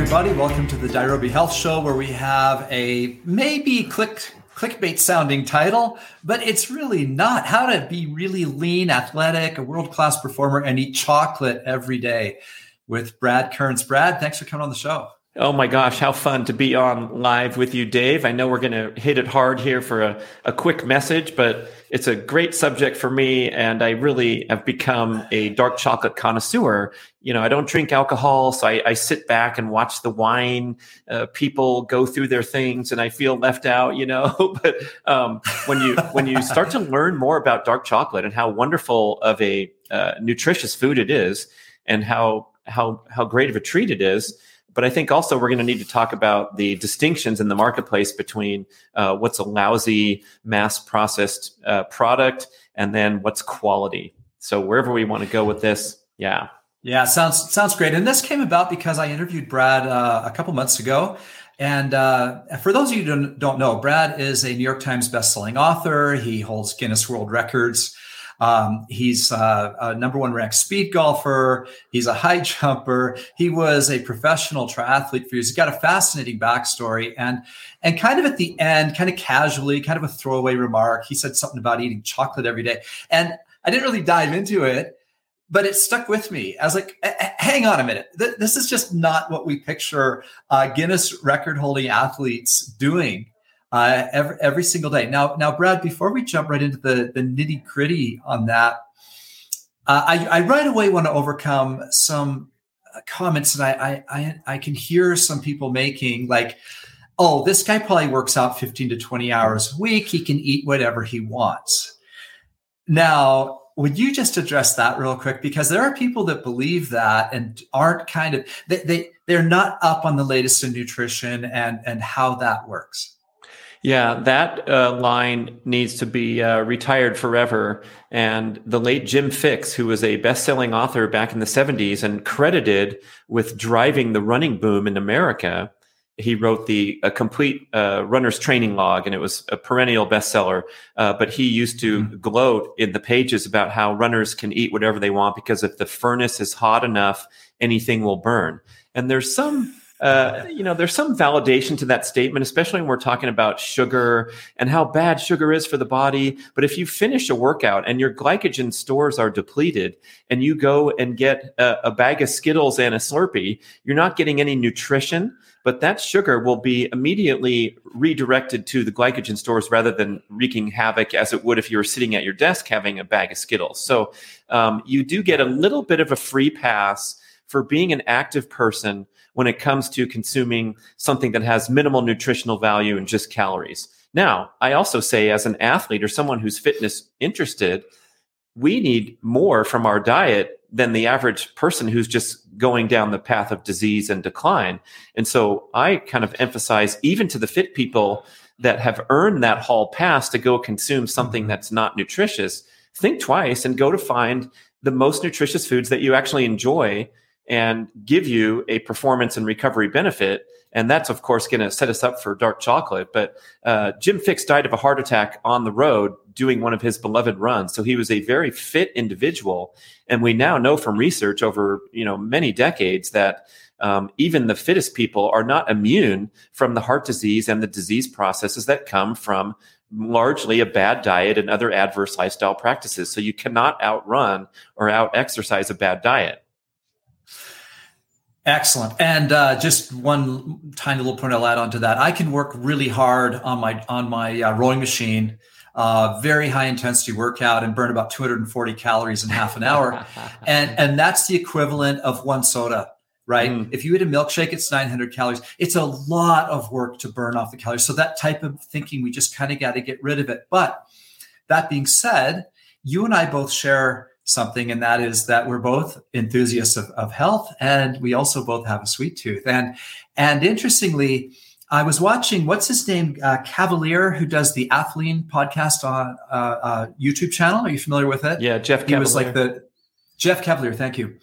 everybody. Welcome to the Dirobi Health Show, where we have a maybe click clickbait sounding title, but it's really not. How to be really lean, athletic, a world class performer, and eat chocolate every day with Brad Kearns. Brad, thanks for coming on the show. Oh my gosh, how fun to be on live with you, Dave. I know we're going to hit it hard here for a, a quick message, but it's a great subject for me. And I really have become a dark chocolate connoisseur. You know, I don't drink alcohol, so I, I sit back and watch the wine uh, people go through their things and I feel left out, you know. but um, when you when you start to learn more about dark chocolate and how wonderful of a uh, nutritious food it is and how how how great of a treat it is, but I think also we're going to need to talk about the distinctions in the marketplace between uh, what's a lousy mass processed uh, product and then what's quality. So wherever we want to go with this, yeah. Yeah, sounds sounds great. And this came about because I interviewed Brad uh, a couple months ago. And uh, for those of you who don't, don't know, Brad is a New York Times bestselling author. He holds Guinness World Records um, he's uh, a number one ranked speed golfer. He's a high jumper. He was a professional triathlete for years. He's got a fascinating backstory. And and kind of at the end, kind of casually, kind of a throwaway remark, he said something about eating chocolate every day. And I didn't really dive into it but it stuck with me. I was like, hang on a minute. This is just not what we picture uh, Guinness record holding athletes doing uh, every every single day. Now, now, Brad, before we jump right into the the nitty gritty on that, uh, I, I right away want to overcome some uh, comments that I, I I can hear some people making, like, "Oh, this guy probably works out fifteen to twenty hours a week. He can eat whatever he wants." Now, would you just address that real quick because there are people that believe that and aren't kind of they, they they're not up on the latest in nutrition and and how that works yeah, that uh, line needs to be uh, retired forever. And the late Jim Fixx, who was a best-selling author back in the 70s and credited with driving the running boom in America, he wrote the a complete uh, runner's training log, and it was a perennial bestseller. Uh, but he used to mm-hmm. gloat in the pages about how runners can eat whatever they want because if the furnace is hot enough, anything will burn. And there's some uh, you know, there's some validation to that statement, especially when we're talking about sugar and how bad sugar is for the body. But if you finish a workout and your glycogen stores are depleted and you go and get a, a bag of Skittles and a Slurpee, you're not getting any nutrition, but that sugar will be immediately redirected to the glycogen stores rather than wreaking havoc as it would if you were sitting at your desk having a bag of Skittles. So um, you do get a little bit of a free pass for being an active person when it comes to consuming something that has minimal nutritional value and just calories. Now, I also say, as an athlete or someone who's fitness interested, we need more from our diet than the average person who's just going down the path of disease and decline. And so I kind of emphasize, even to the fit people that have earned that hall pass to go consume something mm-hmm. that's not nutritious, think twice and go to find the most nutritious foods that you actually enjoy and give you a performance and recovery benefit. And that's, of course, going to set us up for dark chocolate. But uh, Jim Fixx died of a heart attack on the road doing one of his beloved runs. So he was a very fit individual. And we now know from research over you know many decades that um, even the fittest people are not immune from the heart disease and the disease processes that come from largely a bad diet and other adverse lifestyle practices. So you cannot outrun or out exercise a bad diet. Excellent. And uh, just one tiny little point I'll add on to that. I can work really hard on my on my uh, rowing machine, uh, very high intensity workout, and burn about 240 calories in half an hour, and and that's the equivalent of one soda, right? Mm. If you eat a milkshake, it's 900 calories. It's a lot of work to burn off the calories. So that type of thinking, we just kind of got to get rid of it. But that being said, you and I both share something, and that is that we're both enthusiasts of, of health, and we also both have a sweet tooth. And and interestingly, I was watching what's his name, uh, Cavaliere, who does the Athlean podcast on uh, uh, YouTube channel. Are you familiar with it? Yeah, Jeff. He was like the Jeff Cavaliere. Thank you.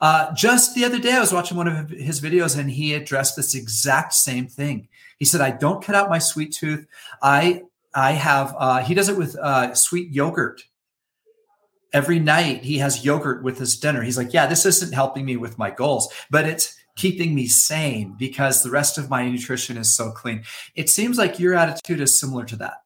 Uh, just the other day, I was watching one of his videos, and he addressed this exact same thing. He said, "I don't cut out my sweet tooth. I I have." Uh, he does it with uh, sweet yogurt every night he has yogurt with his dinner. He's like, yeah, this isn't helping me with my goals, but it's keeping me sane because the rest of my nutrition is so clean. It seems like your attitude is similar to that.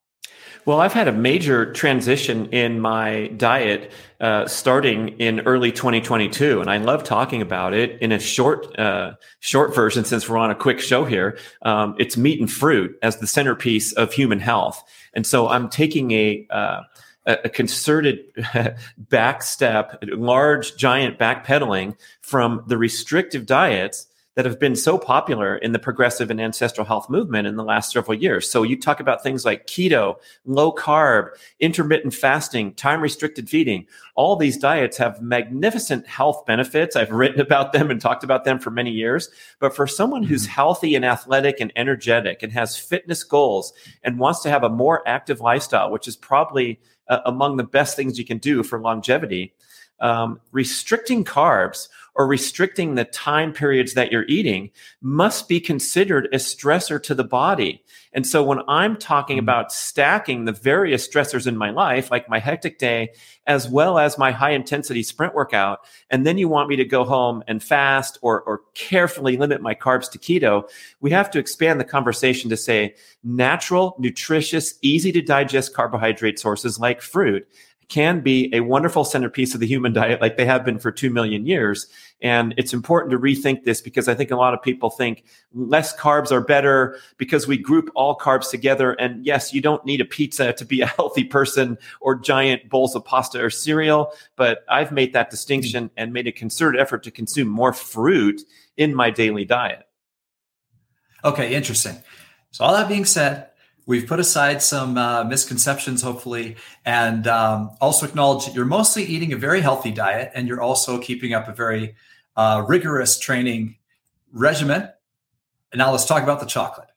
Well, I've had a major transition in my diet uh, starting in early 2022, and I love talking about it in a short, uh, short version. Since we're on a quick show here, um, it's meat and fruit as the centerpiece of human health, and so I'm taking a uh, a concerted backstep, large, giant backpedaling from the restrictive diets that have been so popular in the progressive and ancestral health movement in the last several years. So you talk about things like keto, low carb, intermittent fasting, time restricted feeding. All these diets have magnificent health benefits. I've written about them and talked about them for many years. But for someone who's mm-hmm. healthy and athletic and energetic and has fitness goals and wants to have a more active lifestyle, which is probably uh, among the best things you can do for longevity, um, restricting carbs or restricting the time periods that you're eating must be considered a stressor to the body. And so when I'm talking mm-hmm. about stacking the various stressors in my life, like my hectic day, as well as my high intensity sprint workout, and then you want me to go home and fast or, or carefully limit my carbs to keto, we have to expand the conversation to say natural, nutritious, easy to digest carbohydrate sources like fruit can be a wonderful centerpiece of the human diet like they have been for 2 million years. And it's important to rethink this because I think a lot of people think less carbs are better because we group all carbs together. And yes, you don't need a pizza to be a healthy person or giant bowls of pasta or cereal. But I've made that distinction and made a concerted effort to consume more fruit in my daily diet. Okay, interesting. So, all that being said, We've put aside some uh, misconceptions, hopefully, and um, also acknowledge that you're mostly eating a very healthy diet and you're also keeping up a very uh, rigorous training regimen. And now let's talk about the chocolate.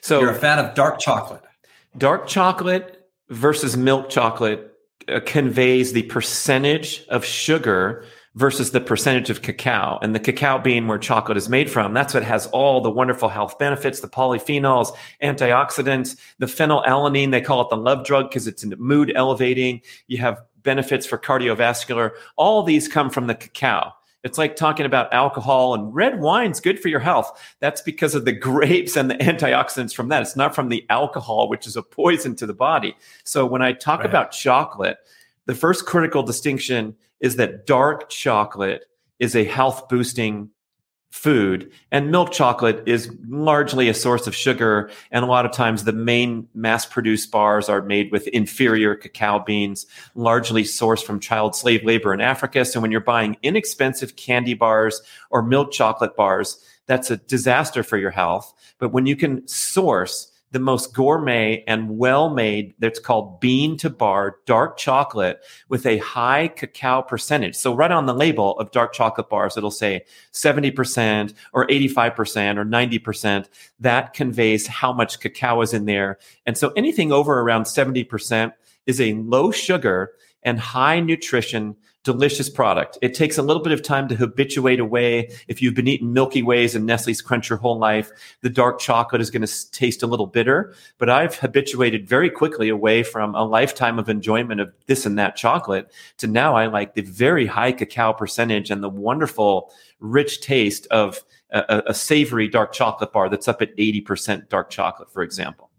So you're a fan of dark chocolate. Dark chocolate versus milk chocolate uh, conveys the percentage of sugar versus the percentage of cacao and the cacao bean where chocolate is made from. That's what has all the wonderful health benefits, the polyphenols, antioxidants, the phenylalanine. They call it the love drug because it's mood elevating. You have benefits for cardiovascular. All these come from the cacao. It's like talking about alcohol and red wine's good for your health. That's because of the grapes and the antioxidants from that. It's not from the alcohol, which is a poison to the body. So when I talk right. about chocolate, the first critical distinction is that dark chocolate is a health boosting food and milk chocolate is largely a source of sugar and a lot of times the main mass produced bars are made with inferior cacao beans largely sourced from child slave labor in africa. So when you're buying inexpensive candy bars or milk chocolate bars that's a disaster for your health. But when you can source the most gourmet and well made that's called bean to bar dark chocolate with a high cacao percentage. So, right on the label of dark chocolate bars, it'll say 70% or 85% or 90%. That conveys how much cacao is in there. And so, anything over around 70% is a low sugar and high nutrition delicious product. It takes a little bit of time to habituate away. If you've been eating Milky Ways and Nestle's Crunch your whole life, the dark chocolate is going to taste a little bitter. But I've habituated very quickly away from a lifetime of enjoyment of this and that chocolate to now I like the very high cacao percentage and the wonderful, rich taste of a, a savory dark chocolate bar that's up at 80% dark chocolate, for example.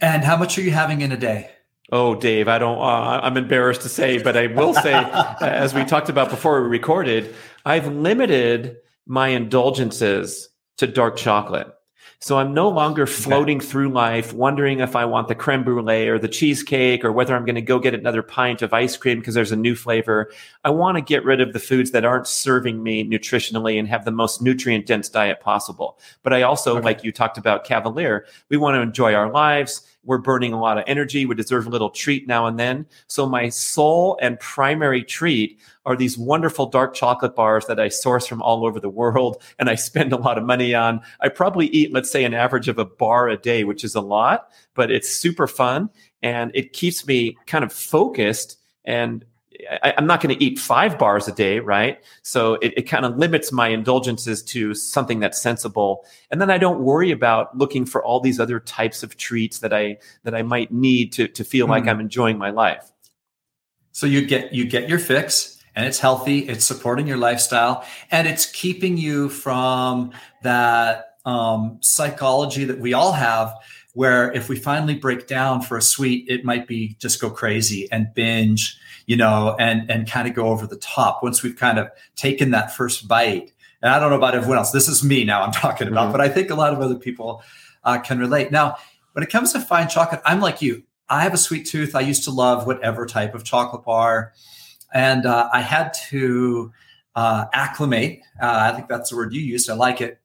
And how much are you having in a day? Oh, Dave, I don't. Uh, I'm embarrassed to say, but I will say, as we talked about before we recorded, I've limited my indulgences to dark chocolate. So I'm no longer floating okay. through life wondering if I want the creme brulee or the cheesecake or whether I'm going to go get another pint of ice cream because there's a new flavor. I want to get rid of the foods that aren't serving me nutritionally and have the most nutrient dense diet possible. But I also, okay. like you talked about Cavaliere, we want to enjoy our lives we're burning a lot of energy. We deserve a little treat now and then. So my sole and primary treat are these wonderful dark chocolate bars that I source from all over the world and I spend a lot of money on. I probably eat, let's say, an average of a bar a day, which is a lot, but it's super fun and it keeps me kind of focused and I, am not going to eat five bars a day, right? So it, it kind of limits my indulgences to something that's sensible, and then I don't worry about looking for all these other types of treats that I that I might need to to feel mm. like hmm. I'm enjoying my life. So you get you get your fix, and it's healthy. It's supporting your lifestyle, and it's keeping you from that um, psychology that we all have, where if we finally break down for a sweet, it might be just go crazy and binge, you know, and and kind of go over the top once we've kind of taken that first bite. And I don't know about everyone else. This is me now. I'm talking about, mm-hmm. but I think a lot of other people uh, can relate. Now, when it comes to fine chocolate, I'm like you. I have a sweet tooth. I used to love whatever type of chocolate bar and uh, I had to uh, acclimate. Uh, I think that's the word you used. I like it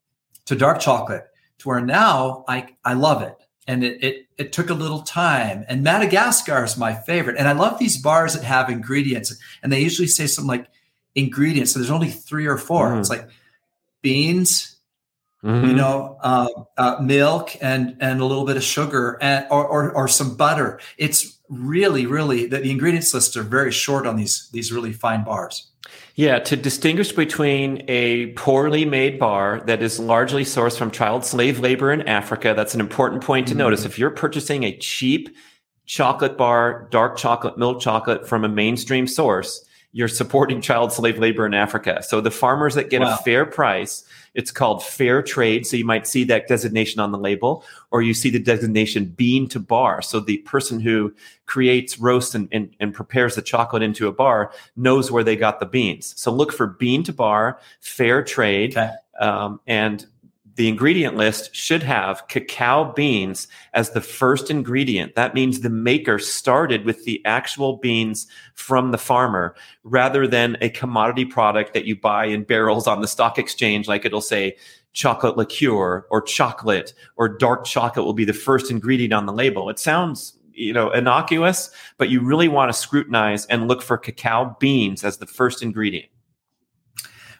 to dark chocolate. To where now I I love it, and it it, it took a little time. And Madagascar is my favorite, and I love these bars that have ingredients, and they usually say something like ingredients. So there's only three or 4 mm. It's like beans. Mm-hmm. You know, uh, uh, milk and and a little bit of sugar and or, or, or some butter. It's really, really the, the ingredients lists are very short on these these really fine bars. Yeah, to distinguish between a poorly made bar that is largely sourced from child slave labor in Africa, that's an important point to mm-hmm. notice. If you're purchasing a cheap chocolate bar, dark chocolate, milk chocolate from a mainstream source, you're supporting child slave labor in Africa. So the farmers that get wow. a fair price it's called fair trade. So you might see that designation on the label, or you see the designation bean to bar. So the person who creates, roasts, and, and, and prepares the chocolate into a bar knows where they got the beans. So look for bean to bar, fair trade. Okay. Um, and the ingredient list should have cacao beans as the first ingredient. That means the maker started with the actual beans from the farmer rather than a commodity product that you buy in barrels on the stock exchange, like it'll say chocolate liquor or chocolate or dark chocolate will be the first ingredient on the label. It sounds you know innocuous but you really want to scrutinize and look for cacao beans as the first ingredient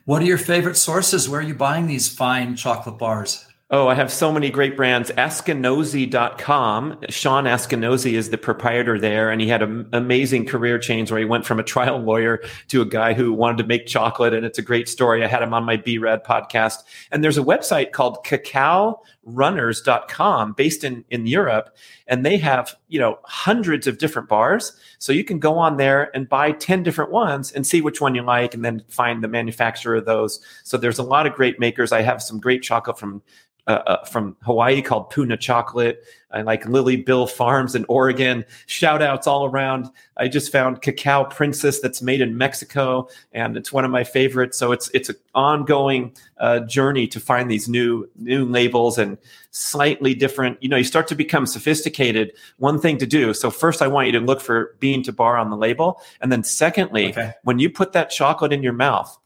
what are your favorite sources? Where are you buying these fine chocolate bars? Oh, I have so many great brands. Askinosie.com. Sean Askinosie is the proprietor there, and he had an amazing career change where he went from a trial lawyer to a guy who wanted to make chocolate. And it's a great story. I had him on my BRAD podcast. And there's a website called cacaorunners.com based in, in Europe. And they have, you know, hundreds of different bars. So you can go on there and buy 10 different ones and see which one you like and then find the manufacturer of those. So there's a lot of great makers. I have some great chocolate from uh, uh, from Hawaii called Puna Chocolate. I like Lillie Belle Farms in Oregon. Shout outs all around. I just found Cacao Princess that's made in Mexico, and it's one of my favorites. So it's it's an ongoing uh, journey to find these new new labels and slightly different. You know, you start to become sophisticated. One thing to do. So first, I want you to look for bean to bar on the label, and then secondly, okay. when you put that chocolate in your mouth,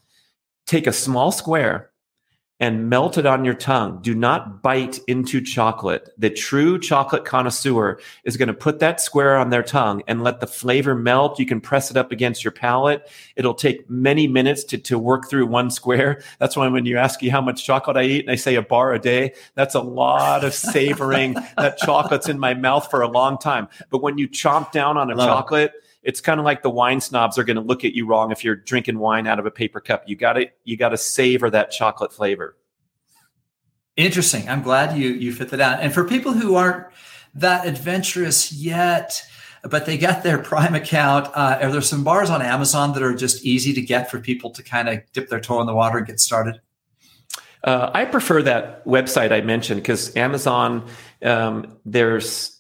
take a small square and melt it on your tongue. Do not bite into chocolate. The true chocolate connoisseur is going to put that square on their tongue and let the flavor melt. You can press it up against your palate. It'll take many minutes to, to work through one square. That's why when you ask me how much chocolate I eat and I say a bar a day, that's a lot of savoring that chocolate's in my mouth for a long time. But when you chomp down on a Love chocolate, it it's kind of like the wine snobs are going to look at you wrong if you're drinking wine out of a paper cup. You got to you got to savor that chocolate flavor. Interesting. I'm glad you you fit that out. And for people who aren't that adventurous yet, but they get their Prime account, uh, are there some bars on Amazon that are just easy to get for people to kind of dip their toe in the water and get started? Uh, I prefer that website I mentioned because Amazon, um, there's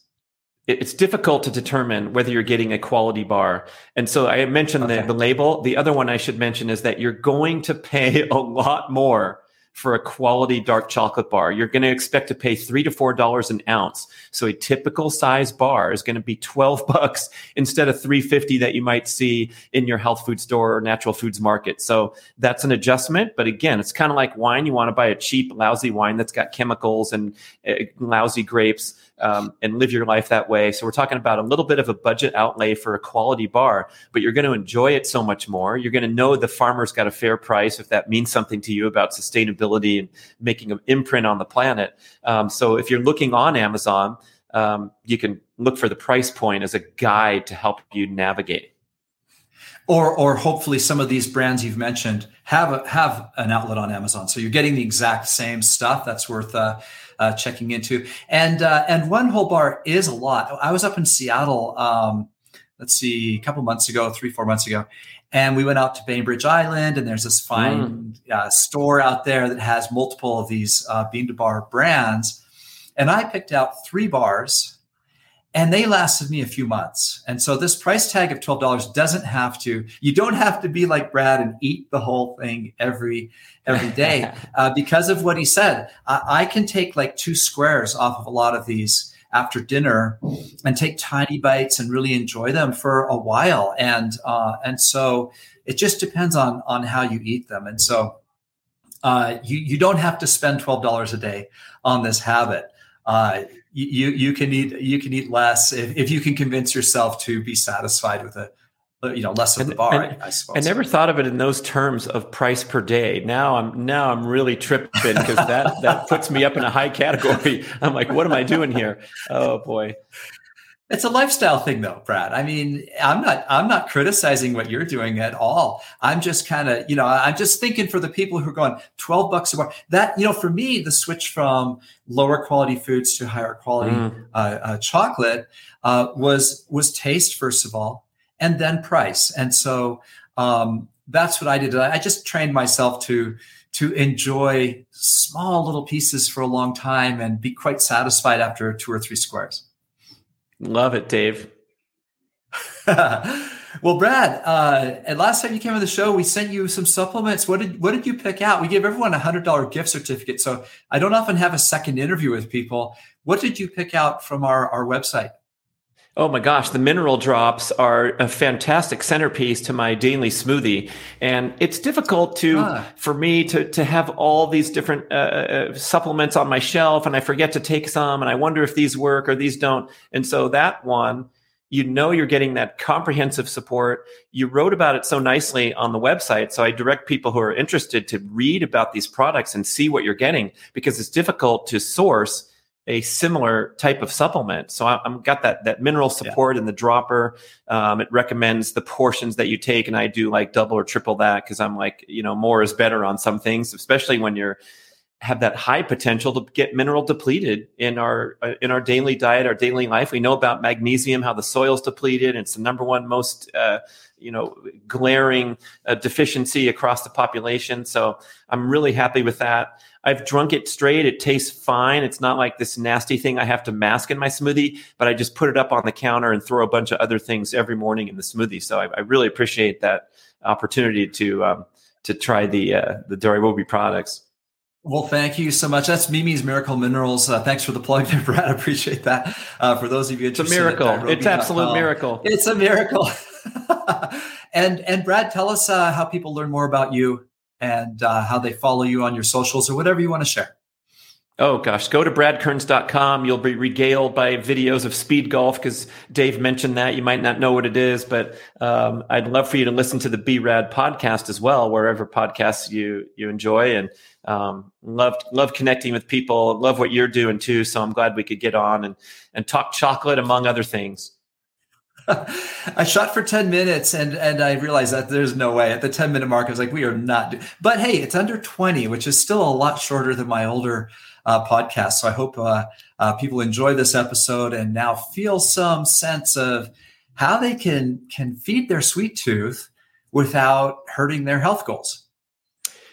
it's difficult to determine whether you're getting a quality bar. And so I mentioned okay. the, the label. The other one I should mention is that you're going to pay a lot more for a quality dark chocolate bar. You're going to expect to pay three to four dollars an ounce. So a typical size bar is going to be 12 bucks instead of 350 that you might see in your health food store or natural foods market. So that's an adjustment. But again, it's kind of like wine. You want to buy a cheap, lousy wine that's got chemicals and uh, lousy grapes um, and live your life that way. So we're talking about a little bit of a budget outlay for a quality bar, but you're going to enjoy it so much more. You're going to know the farmer's got a fair price if that means something to you about sustainability and making an imprint on the planet. Um, so if you're looking on Amazon, um, you can look for the price point as a guide to help you navigate or or hopefully some of these brands you've mentioned have a, have an outlet on Amazon. So you're getting the exact same stuff. That's worth uh, uh, checking into. And uh, and one whole bar is a lot. I was up in Seattle um, let's see, a couple months ago, three, four months ago. And we went out to Bainbridge Island, and there's this fine mm. uh, store out there that has multiple of these uh, bean to bar brands. And I picked out three bars and they lasted me a few months. And so this price tag of $12 doesn't have to, you don't have to be like Brad and eat the whole thing every, every day. uh, because of what he said, I, I can take like two squares off of a lot of these after dinner and take tiny bites and really enjoy them for a while. And, uh, and so it just depends on, on how you eat them. And so, uh, you, you don't have to spend $12 a day on this habit. Uh, you you can eat you can eat less if, if you can convince yourself to be satisfied with a you know less of the bar and, I, suppose. I never thought of it in those terms of price per day. Now I'm now I'm really tripping because that that puts me up in a high category. I'm like, what am I doing here? Oh boy. It's a lifestyle thing though, Brad. I mean, I'm not I'm not criticizing what you're doing at all. I'm just kind of, you know, I'm just thinking for the people who are going 12 bucks a bar. That, you know, for me, the switch from lower quality foods to higher quality mm. uh, uh, chocolate uh, was was taste first of all, and then price. And so um, that's what I did. I just trained myself to to enjoy small little pieces for a long time and be quite satisfied after two or three squares. Love it, Dave. well, Brad, uh, and last time you came on the show, we sent you some supplements. What did what did you pick out? We gave everyone a hundred dollar gift certificate. So I don't often have a second interview with people. What did you pick out from our, our website? Oh my gosh, the mineral drops are a fantastic centerpiece to my daily smoothie. And it's difficult to, ah. for me to, to have all these different uh, uh, supplements on my shelf and I forget to take some and I wonder if these work or these don't. And so that one, you know, you're getting that comprehensive support. You wrote about it so nicely on the website. So I direct people who are interested to read about these products and see what you're getting because it's difficult to source a similar type of supplement. So I, am got that that mineral support yeah. in the dropper. Um, it recommends the portions that you take, and I do like double or triple that because I'm like, you know, more is better on some things, especially when you're have that high potential to get mineral depleted in our uh, in our daily diet, our daily life. We know about magnesium, how the soil's depleted. It's the number one most uh, you know glaring uh, deficiency across the population. So I'm really happy with that. I've drunk it straight. It tastes fine. It's not like this nasty thing I have to mask in my smoothie, but I just put it up on the counter and throw a bunch of other things every morning in the smoothie. So I, I really appreciate that opportunity to um, to try the uh, the Dirobi products. Well, thank you so much. That's Mimi's Miracle Minerals. Uh, thanks for the plug there, Brad. I appreciate that. Uh, for those of you interested, it's a miracle. It's absolute miracle. It's a miracle. and and Brad, tell us uh, how people learn more about you and uh, how they follow you on your socials or whatever you want to share. Oh gosh, go to bradkearns.com. You'll be regaled by videos of speed golf because Dave mentioned that. You might not know what it is, but um, I'd love for you to listen to the B Rad podcast as well, wherever podcasts you you enjoy. And um, love love connecting with people. Love what you're doing too. So I'm glad we could get on and and talk chocolate among other things. I shot for 10 minutes and and I realized that there's no way at the 10 minute mark. I was like, we are not. Do-. But hey, it's under 20, which is still a lot shorter than my older uh, podcast. So I hope uh, uh, people enjoy this episode and now feel some sense of how they can can feed their sweet tooth without hurting their health goals.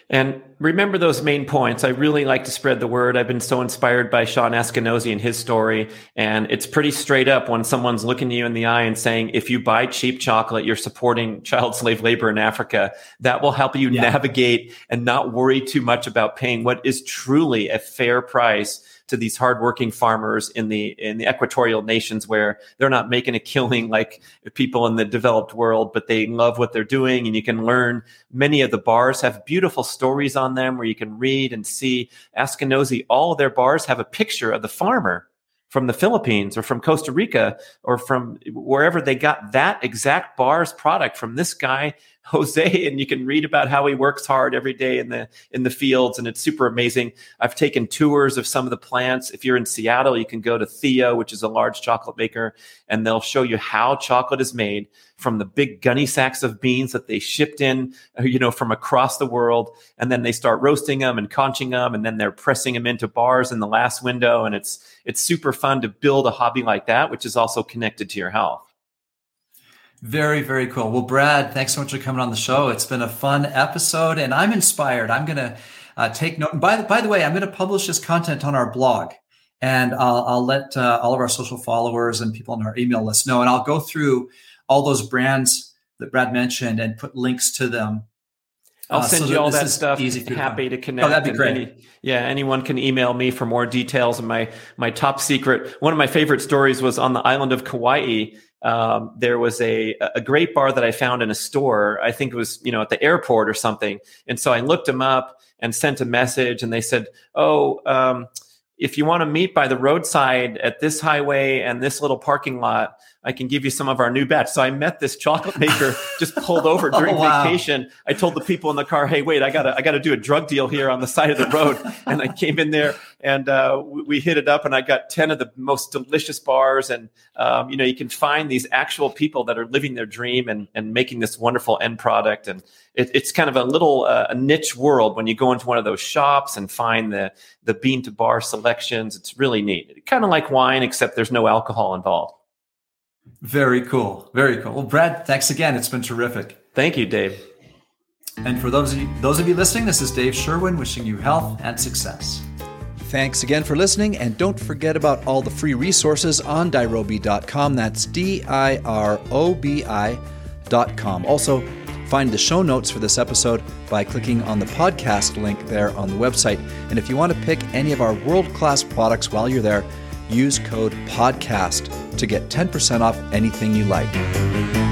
And remember those main points. I really like to spread the word. I've been so inspired by Sean Askinosie and his story. And it's pretty straight up when someone's looking you in the eye and saying, if you buy cheap chocolate, you're supporting child slave labor in Africa. That will help you yeah. navigate and not worry too much about paying what is truly a fair price to these hardworking farmers in the in the equatorial nations where they're not making a killing like people in the developed world, but they love what they're doing, and you can learn. Many of the bars have beautiful stories on them where you can read and see. Askinosie, all their bars have a picture of the farmer from the Philippines or from Costa Rica or from wherever they got that exact bars product from this guy Jose and you can read about how he works hard every day in the in the fields and it's super amazing. I've taken tours of some of the plants. If you're in Seattle, you can go to Theo, which is a large chocolate maker, and they'll show you how chocolate is made from the big gunny sacks of beans that they shipped in, uh, you know, from across the world, and then they start roasting them and conching them, and then they're pressing them into bars in the last window, and it's it's super fun to build a hobby like that, which is also connected to your health. Very, very cool. Well, Brad, thanks so much for coming on the show. It's been a fun episode, and I'm inspired. I'm going to uh, take note. And By the, by the way, I'm going to publish this content on our blog, and I'll, I'll let uh, all of our social followers and people on our email list know. And I'll go through all those brands that Brad mentioned and put links to them I'll uh, send so you all that stuff. Easy Happy to connect. Oh, that'd be great. Any, yeah, anyone can email me for more details. And my my top secret, one of my favorite stories was on the island of Kauai. Um, there was a a great bar that I found in a store. I think it was you know at the airport or something. And so I looked them up and sent a message, and they said, "Oh." Um, if you want to meet by the roadside at this highway and this little parking lot, I can give you some of our new batch. So I met this chocolate maker just pulled over during oh, wow. vacation. I told the people in the car, "Hey, wait, I gotta, I gotta do a drug deal here on the side of the road." and I came in there and uh, we, hit it up, and I got ten of the most delicious bars. And um, you know, you can find these actual people that are living their dream and and making this wonderful end product. And it, it's kind of a little uh, a niche world when you go into one of those shops and find the the bean to bar selections. It's really neat, kind of like wine, except there's no alcohol involved. Very cool. Very cool. Well, Brad, thanks again. It's been terrific. Thank you, Dave. And for those of you, those of you listening, this is Dave Sherwin wishing you health and success. Thanks again for listening, and don't forget about all the free resources on dirobi.com. That's D I R O B I.com. Also, find the show notes for this episode by clicking on the podcast link there on the website. And if you want to pick any of our world class products while you're there, use code PODCAST to get 10% off anything you like.